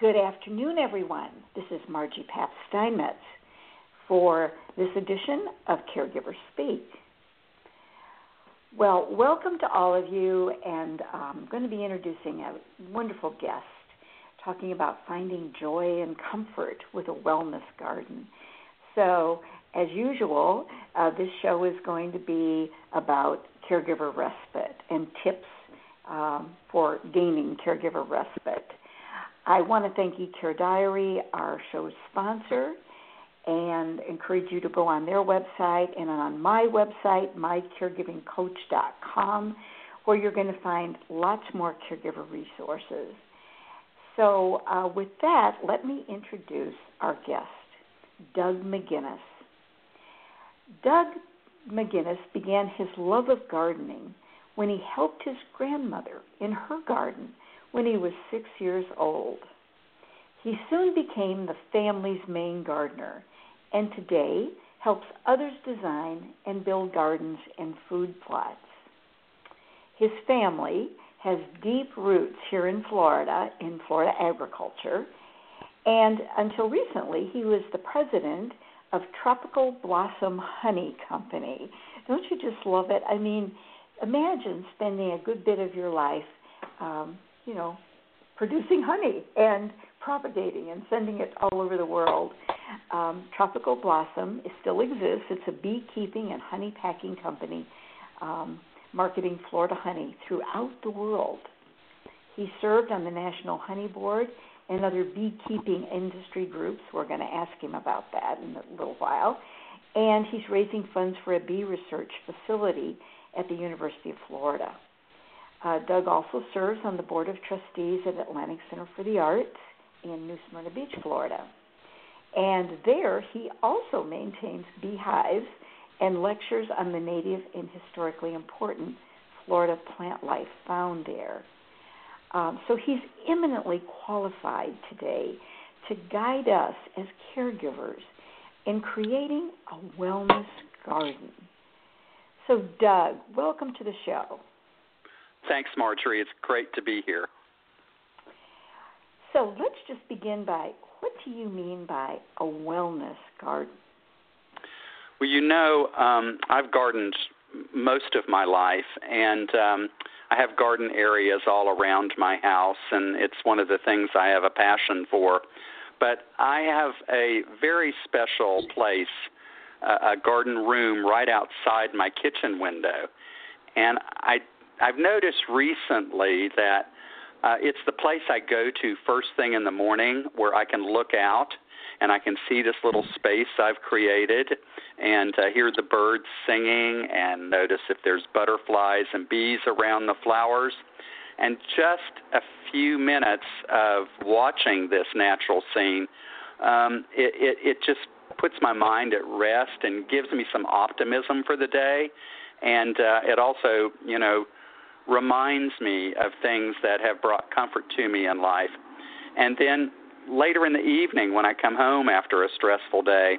Good afternoon, everyone. This is Margie Pap Steinmetz for this edition of Caregiver Speak. Well, welcome to all of you, and I'm going to be introducing a wonderful guest talking about finding joy and comfort with a wellness garden. So, as usual, uh, this show is going to be about caregiver respite and tips um, for gaining caregiver respite. I want to thank eCareDiary, our show's sponsor, and encourage you to go on their website and on my website, mycaregivingcoach.com, where you're going to find lots more caregiver resources. So, uh, with that, let me introduce our guest, Doug McGinnis. Doug McGinnis began his love of gardening when he helped his grandmother in her garden when he was six years old. He soon became the family's main gardener and today helps others design and build gardens and food plots. His family has deep roots here in Florida, in Florida agriculture, and until recently, he was the president of Tropical Blossom Honey Company. Don't you just love it? I mean, imagine spending a good bit of your life, um, you know, producing honey and propagating and sending it all over the world. Um, Tropical Blossom still exists. It's a beekeeping and honey packing company um, marketing Florida honey throughout the world. He served on the National Honey Board and other beekeeping industry groups. We're going to ask him about that in a little while. And he's raising funds for a bee research facility at the University of Florida. Uh, Doug also serves on the board of trustees at Atlantic Center for the Arts in New Smyrna Beach, Florida. And there he also maintains beehives and lectures on the native and historically important Florida plant life found there. Um, so he's eminently qualified today to guide us as caregivers in creating a wellness garden. So, Doug, welcome to the show. Thanks, Margery. It's great to be here. So, let's just begin by what do you mean by a wellness garden? Well, you know, um, I've gardened most of my life, and um, I have garden areas all around my house, and it's one of the things I have a passion for. But I have a very special place, uh, a garden room right outside my kitchen window, and I I've noticed recently that uh, it's the place I go to first thing in the morning where I can look out and I can see this little space I've created and uh, hear the birds singing and notice if there's butterflies and bees around the flowers. And just a few minutes of watching this natural scene, um, it, it, it just puts my mind at rest and gives me some optimism for the day. And uh, it also, you know, reminds me of things that have brought comfort to me in life. And then later in the evening, when I come home after a stressful day,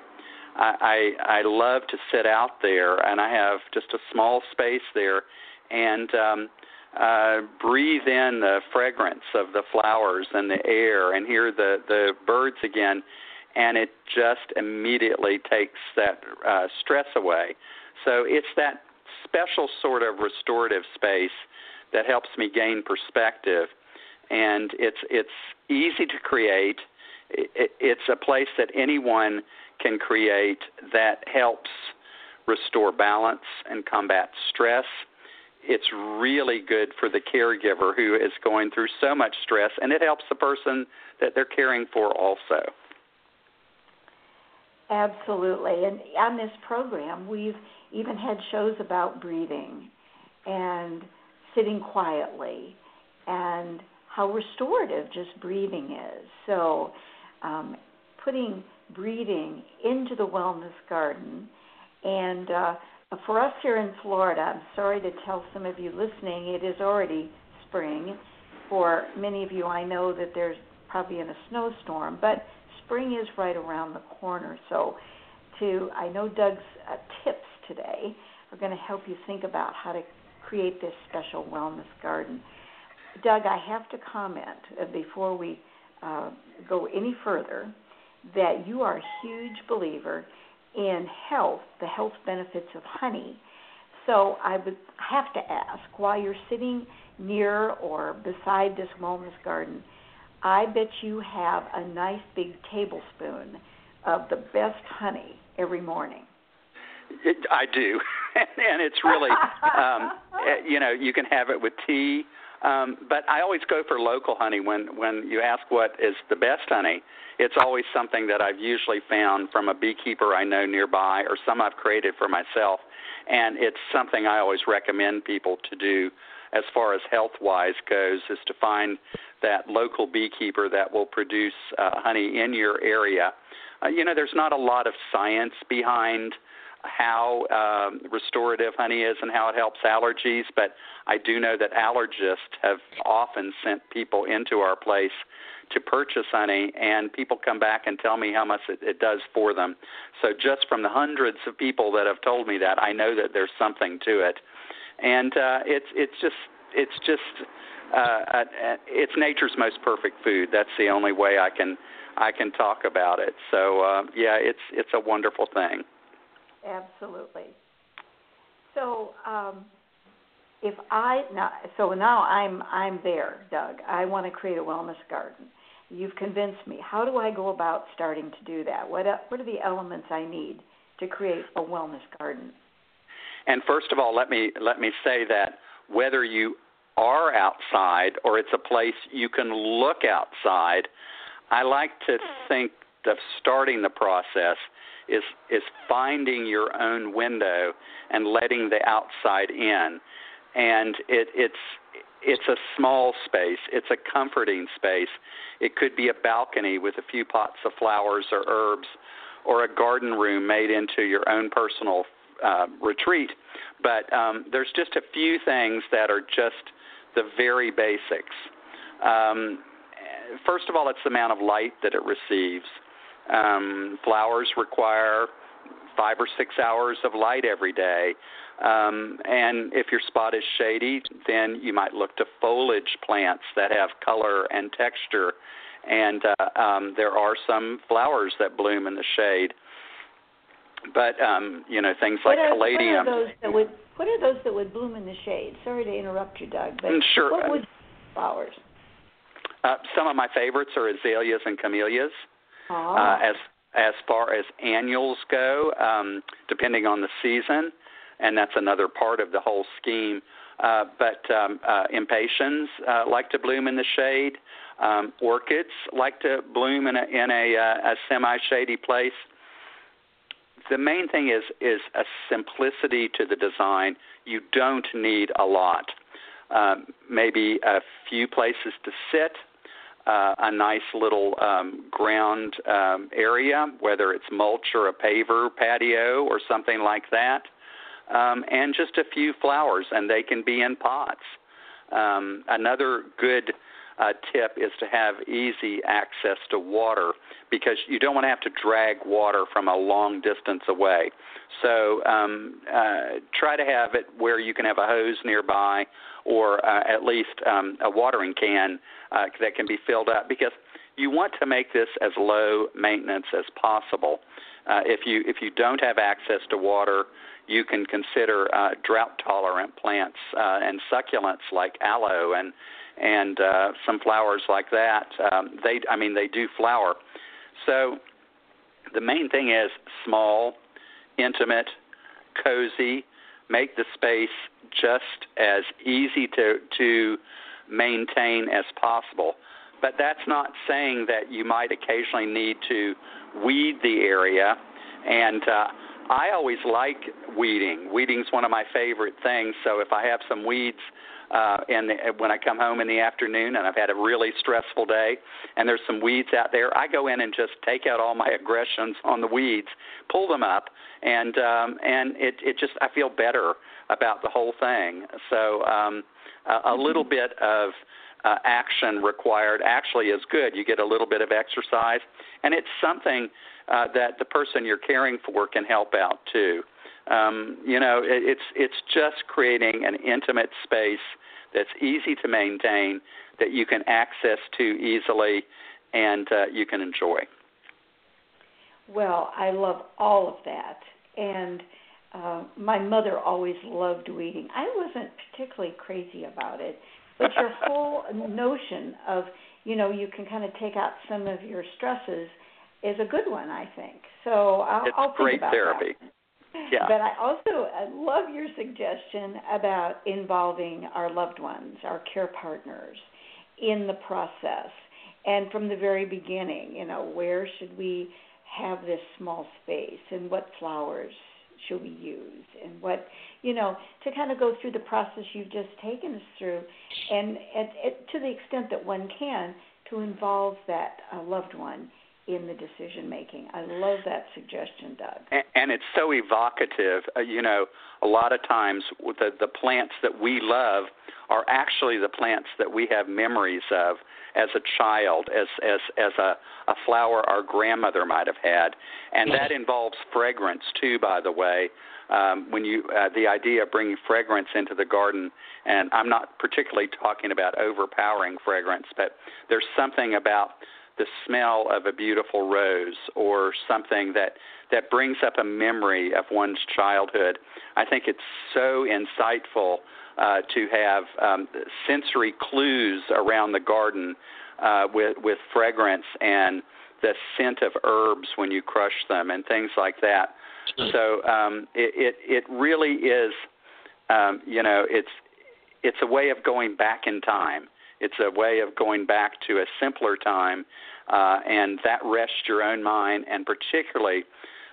I, I I love to sit out there, and I have just a small space there, and um, uh, breathe in the fragrance of the flowers and the air, and hear the the birds again, and it just immediately takes that uh, stress away. So it's that special sort of restorative space that helps me gain perspective. And it's it's easy to create. It's a place that anyone can create that helps restore balance and combat stress. It's really good for the caregiver who is going through so much stress, and it helps the person that they're caring for also. Absolutely. And on this program, we've even had shows about breathing and sitting quietly and how restorative just breathing is. So, um, putting breathing into the wellness garden. And uh, for us here in Florida, I'm sorry to tell some of you listening, it is already spring. For many of you, I know that there's probably in a snowstorm, but spring is right around the corner. So, to I know Doug's uh, tips today are going to help you think about how to create this special wellness garden. Doug, I have to comment uh, before we uh, go any further that you are a huge believer in health, the health benefits of honey. So I would have to ask while you're sitting near or beside this wellness garden, I bet you have a nice big tablespoon of the best honey every morning. It, I do, and it's really, um, eh, you know, you can have it with tea. Um, but I always go for local honey when when you ask what is the best honey. It's always something that I've usually found from a beekeeper I know nearby, or some I've created for myself, and it's something I always recommend people to do. As far as health wise goes, is to find that local beekeeper that will produce uh, honey in your area. Uh, you know, there's not a lot of science behind how um, restorative honey is and how it helps allergies, but I do know that allergists have often sent people into our place to purchase honey, and people come back and tell me how much it, it does for them. So just from the hundreds of people that have told me that, I know that there's something to it, and uh, it's it's just it's just uh, uh, it's nature's most perfect food. That's the only way I can I can talk about it. So uh, yeah, it's it's a wonderful thing. Absolutely. So, um, if I now, so now I'm I'm there, Doug. I want to create a wellness garden. You've convinced me. How do I go about starting to do that? What what are the elements I need to create a wellness garden? And first of all, let me let me say that whether you are outside or it's a place you can look outside, I like to think of starting the process is is finding your own window and letting the outside in. And it it's it's a small space. It's a comforting space. It could be a balcony with a few pots of flowers or herbs or a garden room made into your own personal uh, retreat. But um, there's just a few things that are just the very basics. Um, first of all it's the amount of light that it receives um, flowers require five or six hours of light every day. Um, and if your spot is shady, then you might look to foliage plants that have color and texture. And uh, um, there are some flowers that bloom in the shade. But um, you know things like what are, caladium. What are those that would What are those that would bloom in the shade? Sorry to interrupt you, Doug, but mm, sure. what would flowers? Uh, some of my favorites are azaleas and camellias. Uh, as as far as annuals go, um, depending on the season, and that's another part of the whole scheme. Uh, but um, uh, impatiens uh, like to bloom in the shade. Um, orchids like to bloom in a in a, uh, a semi-shady place. The main thing is is a simplicity to the design. You don't need a lot. Um, maybe a few places to sit, uh, a nice little um, ground um, area, whether it's mulch or a paver patio or something like that, um, and just a few flowers, and they can be in pots. Um, another good uh, tip is to have easy access to water because you don't want to have to drag water from a long distance away. So um, uh, try to have it where you can have a hose nearby or uh, at least um, a watering can uh, that can be filled up because you want to make this as low maintenance as possible. Uh, if you if you don't have access to water, you can consider uh, drought tolerant plants uh, and succulents like aloe and and uh, some flowers like that. Um, they I mean they do flower. So the main thing is small, intimate, cozy. Make the space just as easy to to maintain as possible. But that's not saying that you might occasionally need to weed the area. And uh, I always like weeding. Weeding's one of my favorite things. So if I have some weeds uh, and when I come home in the afternoon and I've had a really stressful day and there's some weeds out there, I go in and just take out all my aggressions on the weeds, pull them up, and um, and it it just I feel better about the whole thing. So um, a, a little bit of uh, action required actually is good. You get a little bit of exercise, and it's something uh, that the person you're caring for can help out too. Um, you know, it, it's it's just creating an intimate space that's easy to maintain, that you can access to easily, and uh, you can enjoy. Well, I love all of that, and uh, my mother always loved weeding. I wasn't particularly crazy about it, but your whole notion of you know you can kind of take out some of your stresses is a good one, I think. So I'll, it's I'll think great about therapy. That. Yeah. But I also I love your suggestion about involving our loved ones, our care partners, in the process, and from the very beginning. You know, where should we have this small space, and what flowers should we use, and what you know, to kind of go through the process you've just taken us through, and, and, and to the extent that one can, to involve that uh, loved one in the decision making. I love that suggestion, Doug. And, and it's so evocative. Uh, you know, a lot of times the the plants that we love are actually the plants that we have memories of as a child, as as as a a flower our grandmother might have had, and that involves fragrance too. By the way, um, when you uh, the idea of bringing fragrance into the garden, and I'm not particularly talking about overpowering fragrance, but there's something about the smell of a beautiful rose or something that that brings up a memory of one's childhood. I think it's so insightful uh, to have um, sensory clues around the garden uh, with with fragrance and the scent of herbs when you crush them and things like that. So um, it, it it really is, um, you know, it's it's a way of going back in time. It's a way of going back to a simpler time, uh, and that rests your own mind. And particularly,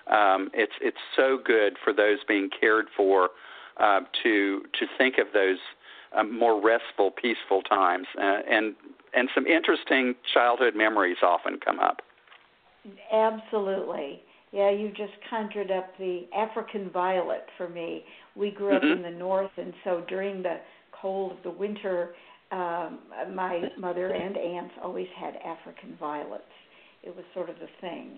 um, it's it's so good for those being cared for uh, to to think of those um, more restful, peaceful times, uh, and and some interesting childhood memories often come up. Absolutely. Yeah, you just conjured up the African violet for me. We grew up mm-hmm. in the north, and so during the cold of the winter, um, my mother and aunts always had African violets. It was sort of the thing,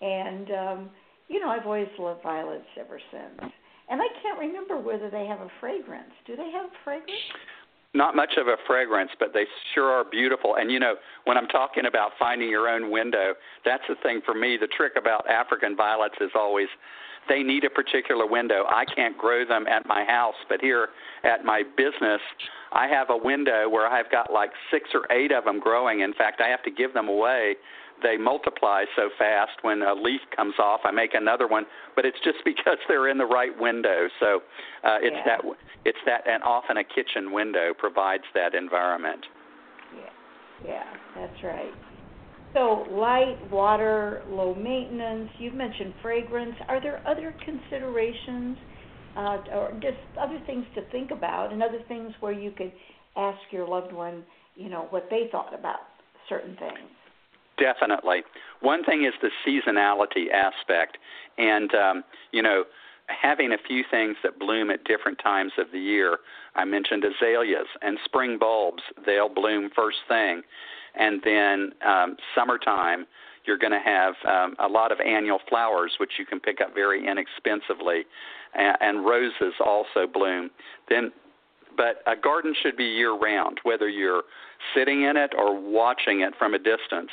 and um, you know I've always loved violets ever since. And I can't remember whether they have a fragrance. Do they have a fragrance? Not much of a fragrance, but they sure are beautiful. And you know, when I'm talking about finding your own window, that's the thing for me. The trick about African violets is always they need a particular window. I can't grow them at my house, but here at my business, I have a window where I've got like six or eight of them growing. In fact, I have to give them away. They multiply so fast. When a leaf comes off, I make another one, but it's just because they're in the right window. So uh, it's yeah. that it's that, and often a kitchen window provides that environment. Yeah, yeah, that's right. So light, water, low maintenance. You've mentioned fragrance. Are there other considerations, uh, or just other things to think about, and other things where you could ask your loved one, you know, what they thought about certain things? Definitely. One thing is the seasonality aspect, and um, you know, having a few things that bloom at different times of the year. I mentioned azaleas and spring bulbs; they'll bloom first thing and then um, summertime you're going to have um, a lot of annual flowers which you can pick up very inexpensively and, and roses also bloom. Then but a garden should be year round whether you're sitting in it or watching it from a distance.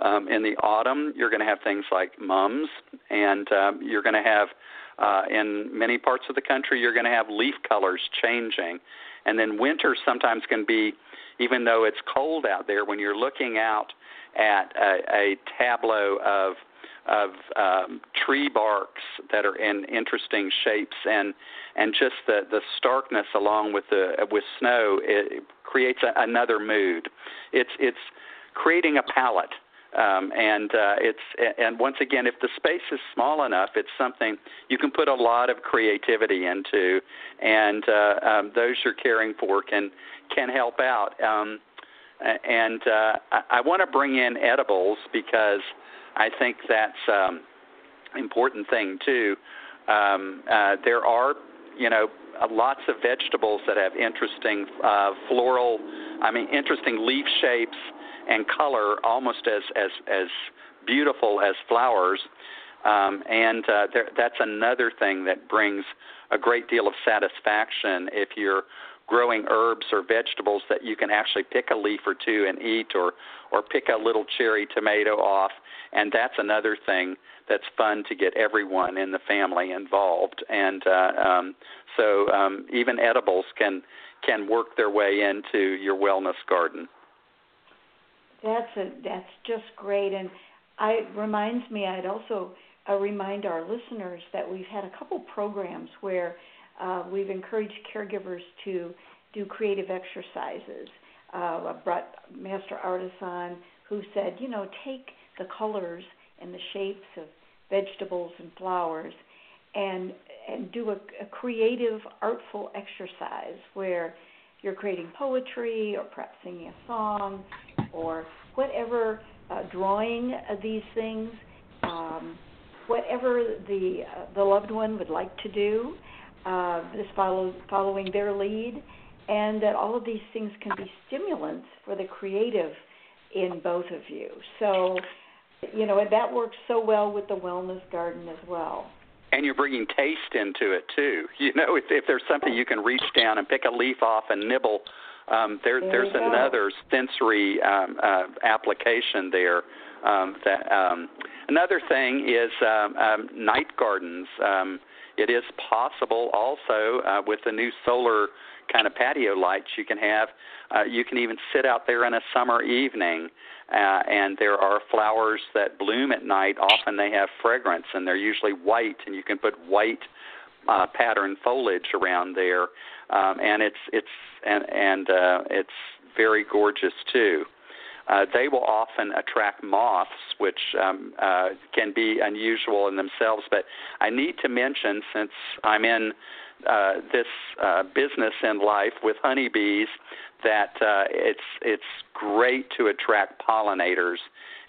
Um, in the autumn you're going to have things like mums and um, you're going to have uh, in many parts of the country you're going to have leaf colors changing. And then winter sometimes can be even though it's cold out there, when you're looking out at a, a tableau of of um, tree barks that are in interesting shapes and and just the the starkness along with the with snow it creates a, another mood. It's it's creating a palette. Um, and uh, it's and once again, if the space is small enough, it's something you can put a lot of creativity into, and uh, um, those you're caring for can can help out. Um, and uh, I, I want to bring in edibles because I think that's um, important thing too. Um, uh, there are, you know, uh, lots of vegetables that have interesting uh, floral, I mean, interesting leaf shapes and color, almost as as as beautiful as flowers. Um, and uh, there, that's another thing that brings a great deal of satisfaction if you're growing herbs or vegetables that you can actually pick a leaf or two and eat, or or pick a little cherry tomato off, and that's another thing that's fun to get everyone in the family involved. And uh, um, so um, even edibles can can work their way into your wellness garden. That's a that's just great, and I reminds me. I'd also uh, remind our listeners that we've had a couple programs where uh, we've encouraged caregivers to do creative exercises. Uh, I brought master artisan who said, you know, take the colors and the shapes of vegetables and flowers and and do a, a creative artful exercise where you're creating poetry or perhaps singing a song or whatever uh, drawing uh, these things um, whatever the uh, the loved one would like to do uh, this follows following their lead and that all of these things can be stimulants for the creative in both of you so you know, that works so well with the wellness garden as well. And you're bringing taste into it too. You know, if, if there's something you can reach down and pick a leaf off and nibble, um, there, there there's another sensory um, uh, application there. Um, that um, another thing is um, um, night gardens. Um, it is possible also uh, with the new solar kind of patio lights you can have. Uh, you can even sit out there in a summer evening uh, and there are flowers that bloom at night. Often they have fragrance, and they're usually white, and you can put white uh, pattern foliage around there, um, and it's it's and and uh, it's very gorgeous too. Uh, they will often attract moths, which um, uh, can be unusual in themselves. But I need to mention, since I'm in uh, this uh, business in life with honeybees, that uh, it's it's great to attract pollinators.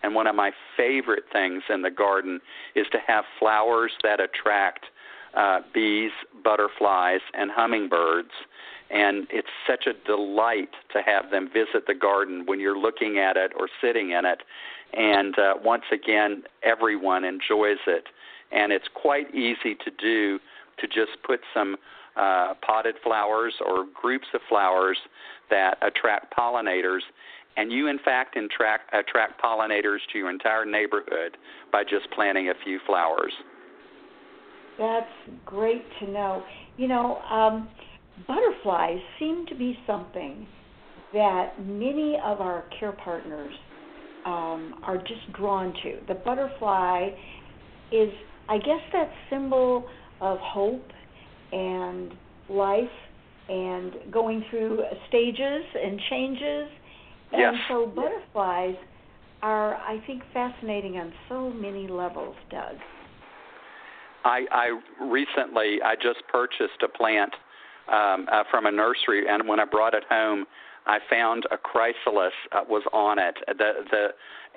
And one of my favorite things in the garden is to have flowers that attract uh, bees, butterflies, and hummingbirds. And it's such a delight to have them visit the garden when you're looking at it or sitting in it. And uh, once again, everyone enjoys it. And it's quite easy to do to just put some uh, potted flowers or groups of flowers that attract pollinators. And you, in fact, attract, attract pollinators to your entire neighborhood by just planting a few flowers. That's great to know. You know, um, butterflies seem to be something that many of our care partners um, are just drawn to. The butterfly is, I guess, that symbol of hope and life and going through stages and changes. Yes. And so butterflies are, I think, fascinating on so many levels, Doug. I, I recently I just purchased a plant um, uh, from a nursery, and when I brought it home, I found a chrysalis uh, was on it. The the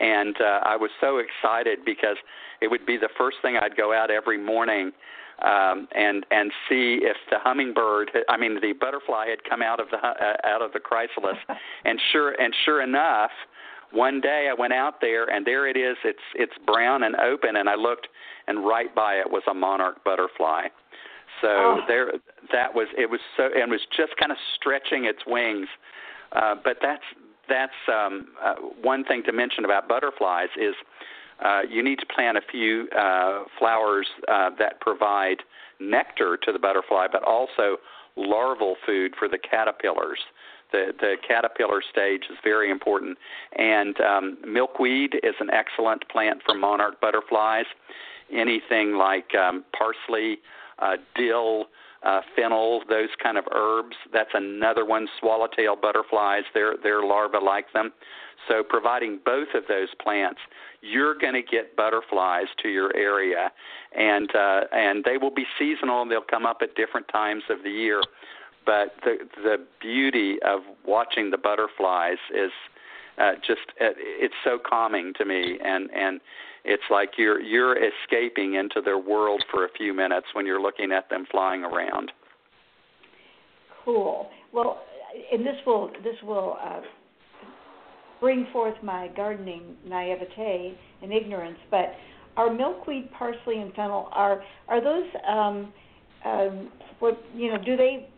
and uh, I was so excited because it would be the first thing I'd go out every morning um, and and see if the hummingbird, I mean the butterfly, had come out of the uh, out of the chrysalis, and sure and sure enough, one day I went out there and there it is. It's it's brown and open, and I looked, and right by it was a monarch butterfly. So oh. there, that was it was so and was just kind of stretching its wings. Uh, but that's that's um, uh, one thing to mention about butterflies is uh, you need to plant a few uh, flowers uh, that provide nectar to the butterfly, but also larval food for the caterpillars. The, the caterpillar stage is very important. And um, milkweed is an excellent plant for monarch butterflies. Anything like um, parsley, uh, dill, uh, fennel, those kind of herbs. That's another one. Swallowtail butterflies, their their larvae like them. So providing both of those plants, you're going to get butterflies to your area, and uh, and they will be seasonal. and They'll come up at different times of the year. But the the beauty of watching the butterflies is uh, just uh, it's so calming to me, and and it's like you're you're escaping into their world for a few minutes when you're looking at them flying around. Cool. Well, and this will this will uh, bring forth my gardening naivete and ignorance, but are milkweed, parsley, and fennel are are those um, um, what you know? Do they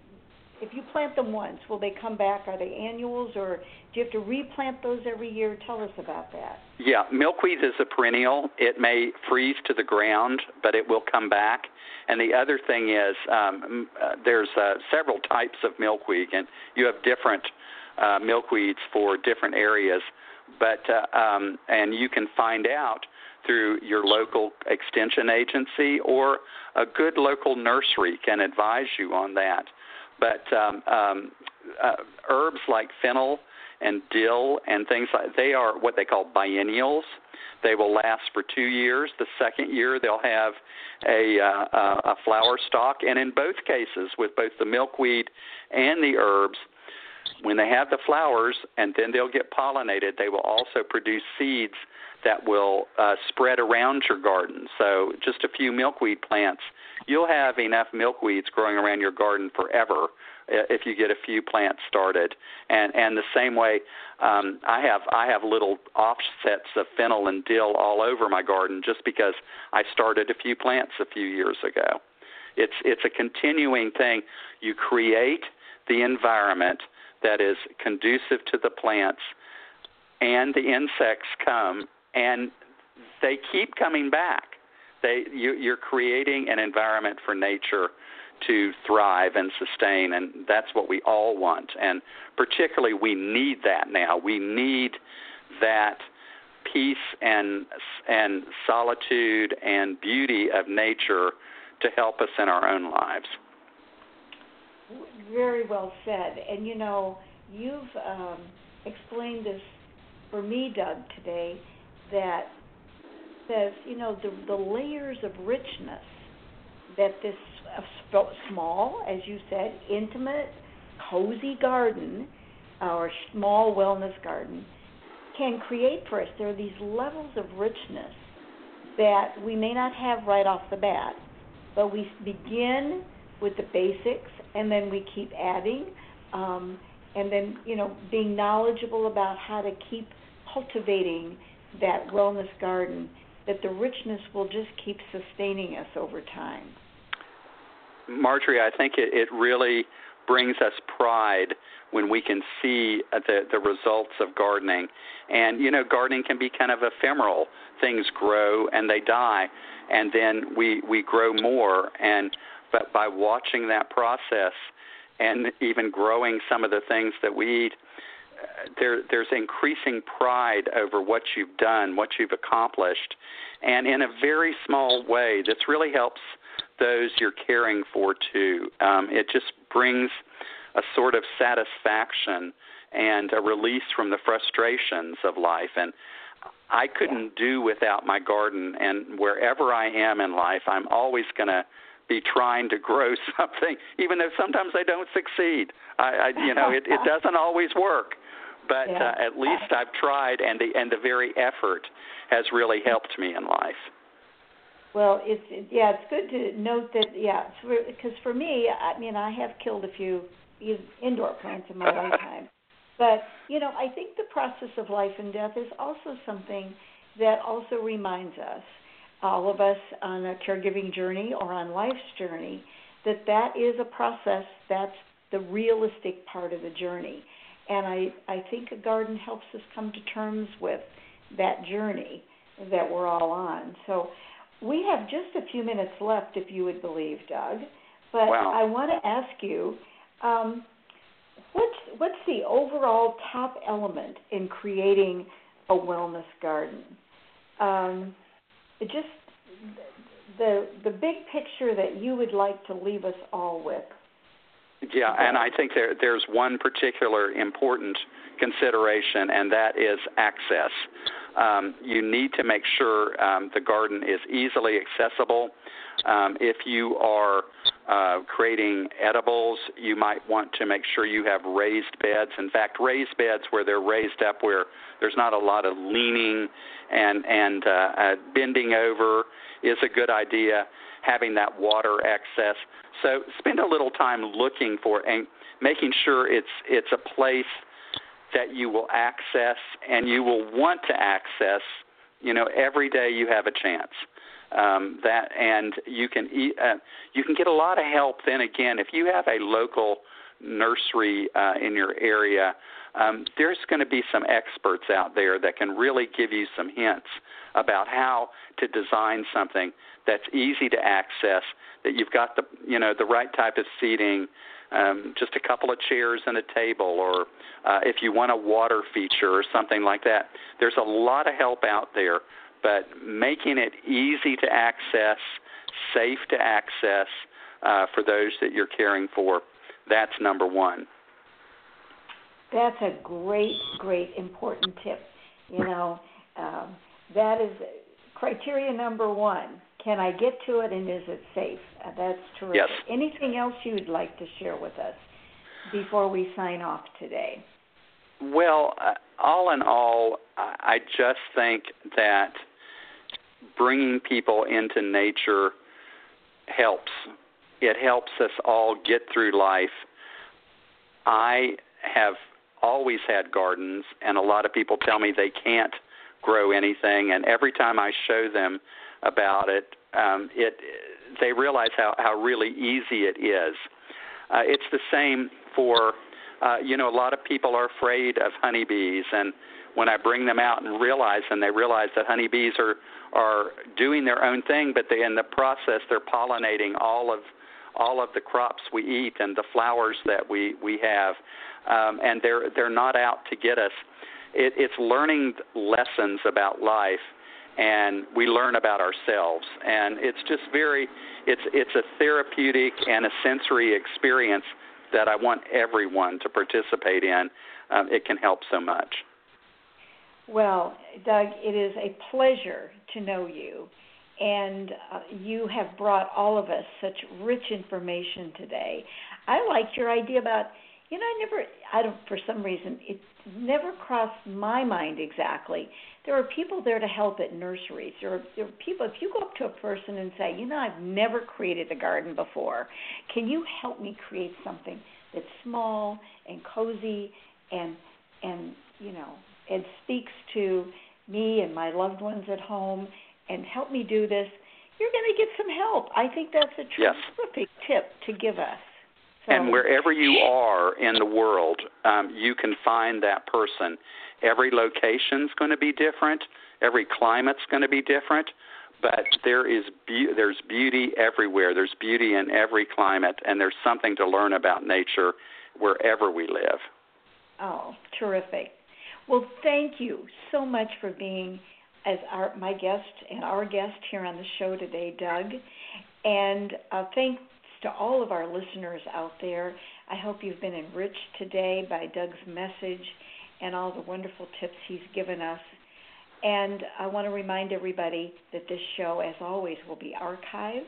if you plant them once, will they come back? Are they annuals, or do you have to replant those every year? Tell us about that. Yeah, milkweed is a perennial. It may freeze to the ground, but it will come back. And the other thing is, um, uh, there's uh, several types of milkweed, and you have different uh, milkweeds for different areas. But uh, um, and you can find out through your local extension agency or a good local nursery can advise you on that. But um, um, uh, herbs like fennel and dill and things like they are what they call biennials. They will last for two years. The second year they'll have a uh, a flower stalk, and in both cases, with both the milkweed and the herbs, when they have the flowers and then they'll get pollinated, they will also produce seeds that will uh, spread around your garden. So just a few milkweed plants, you'll have enough milkweeds growing around your garden forever if you get a few plants started. And and the same way, um, I have I have little offsets of fennel and dill all over my garden just because I started a few plants a few years ago. It's it's a continuing thing. You create the environment that is conducive to the plants, and the insects come and they keep coming back. They you, you're creating an environment for nature to thrive and sustain, and that's what we all want. And particularly, we need that now. We need that peace and and solitude and beauty of nature to help us in our own lives. Very well said. And you know, you've um, explained this for me, Doug, today that says, you know, the, the layers of richness that this uh, small, as you said, intimate, cozy garden, or small wellness garden, can create for us. There are these levels of richness that we may not have right off the bat, but we begin with the basics and then we keep adding. Um, and then, you know, being knowledgeable about how to keep cultivating that wellness garden, that the richness will just keep sustaining us over time. Margery, I think it, it really brings us pride when we can see uh, the the results of gardening. And you know, gardening can be kind of ephemeral. Things grow and they die, and then we we grow more. And but by watching that process and even growing some of the things that we eat, there there's increasing pride over what you've done, what you've accomplished, and in a very small way, this really helps those you're caring for too. Um, it just brings a sort of satisfaction and a release from the frustrations of life. And I couldn't do without my garden. And wherever I am in life, I'm always going to be trying to grow something, even though sometimes I don't succeed. I, I you know, it, it doesn't always work but yeah. uh, at least I've tried, and the and the very effort has really helped me in life. Well, it's yeah, it's good to note that yeah, because for me, I mean, I have killed a few indoor plants in my lifetime, but you know, I think the process of life and death is also something that also reminds us, all of us on a caregiving journey or on life's journey, that that is a process that's the realistic part of the journey and I, I think a garden helps us come to terms with that journey that we're all on. So we have just a few minutes left, if you would believe, Doug. But wow. I want to ask you, um, what's what's the overall top element in creating a wellness garden? Um, just the the big picture that you would like to leave us all with yeah, and I think there, there's one particular important consideration, and that is access. Um, you need to make sure um, the garden is easily accessible. Um, if you are uh, creating edibles, you might want to make sure you have raised beds. In fact, raised beds where they're raised up, where there's not a lot of leaning and and uh, uh, bending over, is a good idea. Having that water access so spend a little time looking for and making sure it's it's a place that you will access and you will want to access. You know, every day you have a chance. Um, that and you can uh, you can get a lot of help. Then again, if you have a local nursery uh, in your area, um, there's going to be some experts out there that can really give you some hints about how to design something that's easy to access, that you've got the you know the right type of seating, um, just a couple of chairs and a table, or uh, if you want a water feature or something like that. There's a lot of help out there, but making it easy to access, safe to access uh, for those that you're caring for, that's number one. That's a great, great, important tip. You know, um, that is criteria number one. Can I get to it and is it safe? Uh, that's terrific. Yes. Anything else you'd like to share with us before we sign off today? Well, uh, all in all, I just think that bringing people into nature helps. It helps us all get through life. I have always had gardens, and a lot of people tell me they can't grow anything. And every time I show them about it, um, it they realize how how really easy it is. Uh, it's the same for uh, you know a lot of people are afraid of honeybees, and when I bring them out and realize and they realize that honeybees are are doing their own thing, but they in the process they're pollinating all of all of the crops we eat and the flowers that we we have, um, and they're they're not out to get us. It, it's learning lessons about life, and we learn about ourselves, and it's just very it's it's a therapeutic and a sensory experience that I want everyone to participate in. Um, it can help so much. Well, Doug, it is a pleasure to know you and uh, you have brought all of us such rich information today. I like your idea about, you know, I never, I don't, for some reason, it never crossed my mind exactly. There are people there to help at nurseries. There are, there are people, if you go up to a person and say, you know, I've never created a garden before, can you help me create something that's small and cozy and, and, you know, and speaks to me and my loved ones at home and help me do this, you're going to get some help. I think that's a terrific yes. tip to give us. So, and wherever you are in the world, um, you can find that person. Every location's going to be different. Every climate's going to be different. But there is be- there's beauty everywhere. There's beauty in every climate, and there's something to learn about nature wherever we live. Oh, terrific. Well, thank you so much for being as our my guest and our guest here on the show today, Doug. And uh, thanks to all of our listeners out there. I hope you've been enriched today by Doug's message and all the wonderful tips he's given us. And I want to remind everybody that this show, as always, will be archived.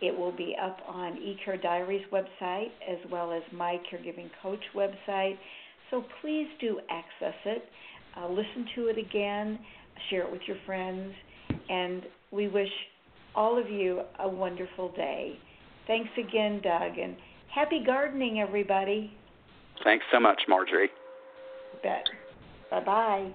It will be up on eCareDiary's website as well as my Caregiving Coach website. So please do access it. Uh, listen to it again share it with your friends, and we wish all of you a wonderful day. Thanks again, Doug, and happy gardening, everybody. Thanks so much, Margery. bet. Bye bye.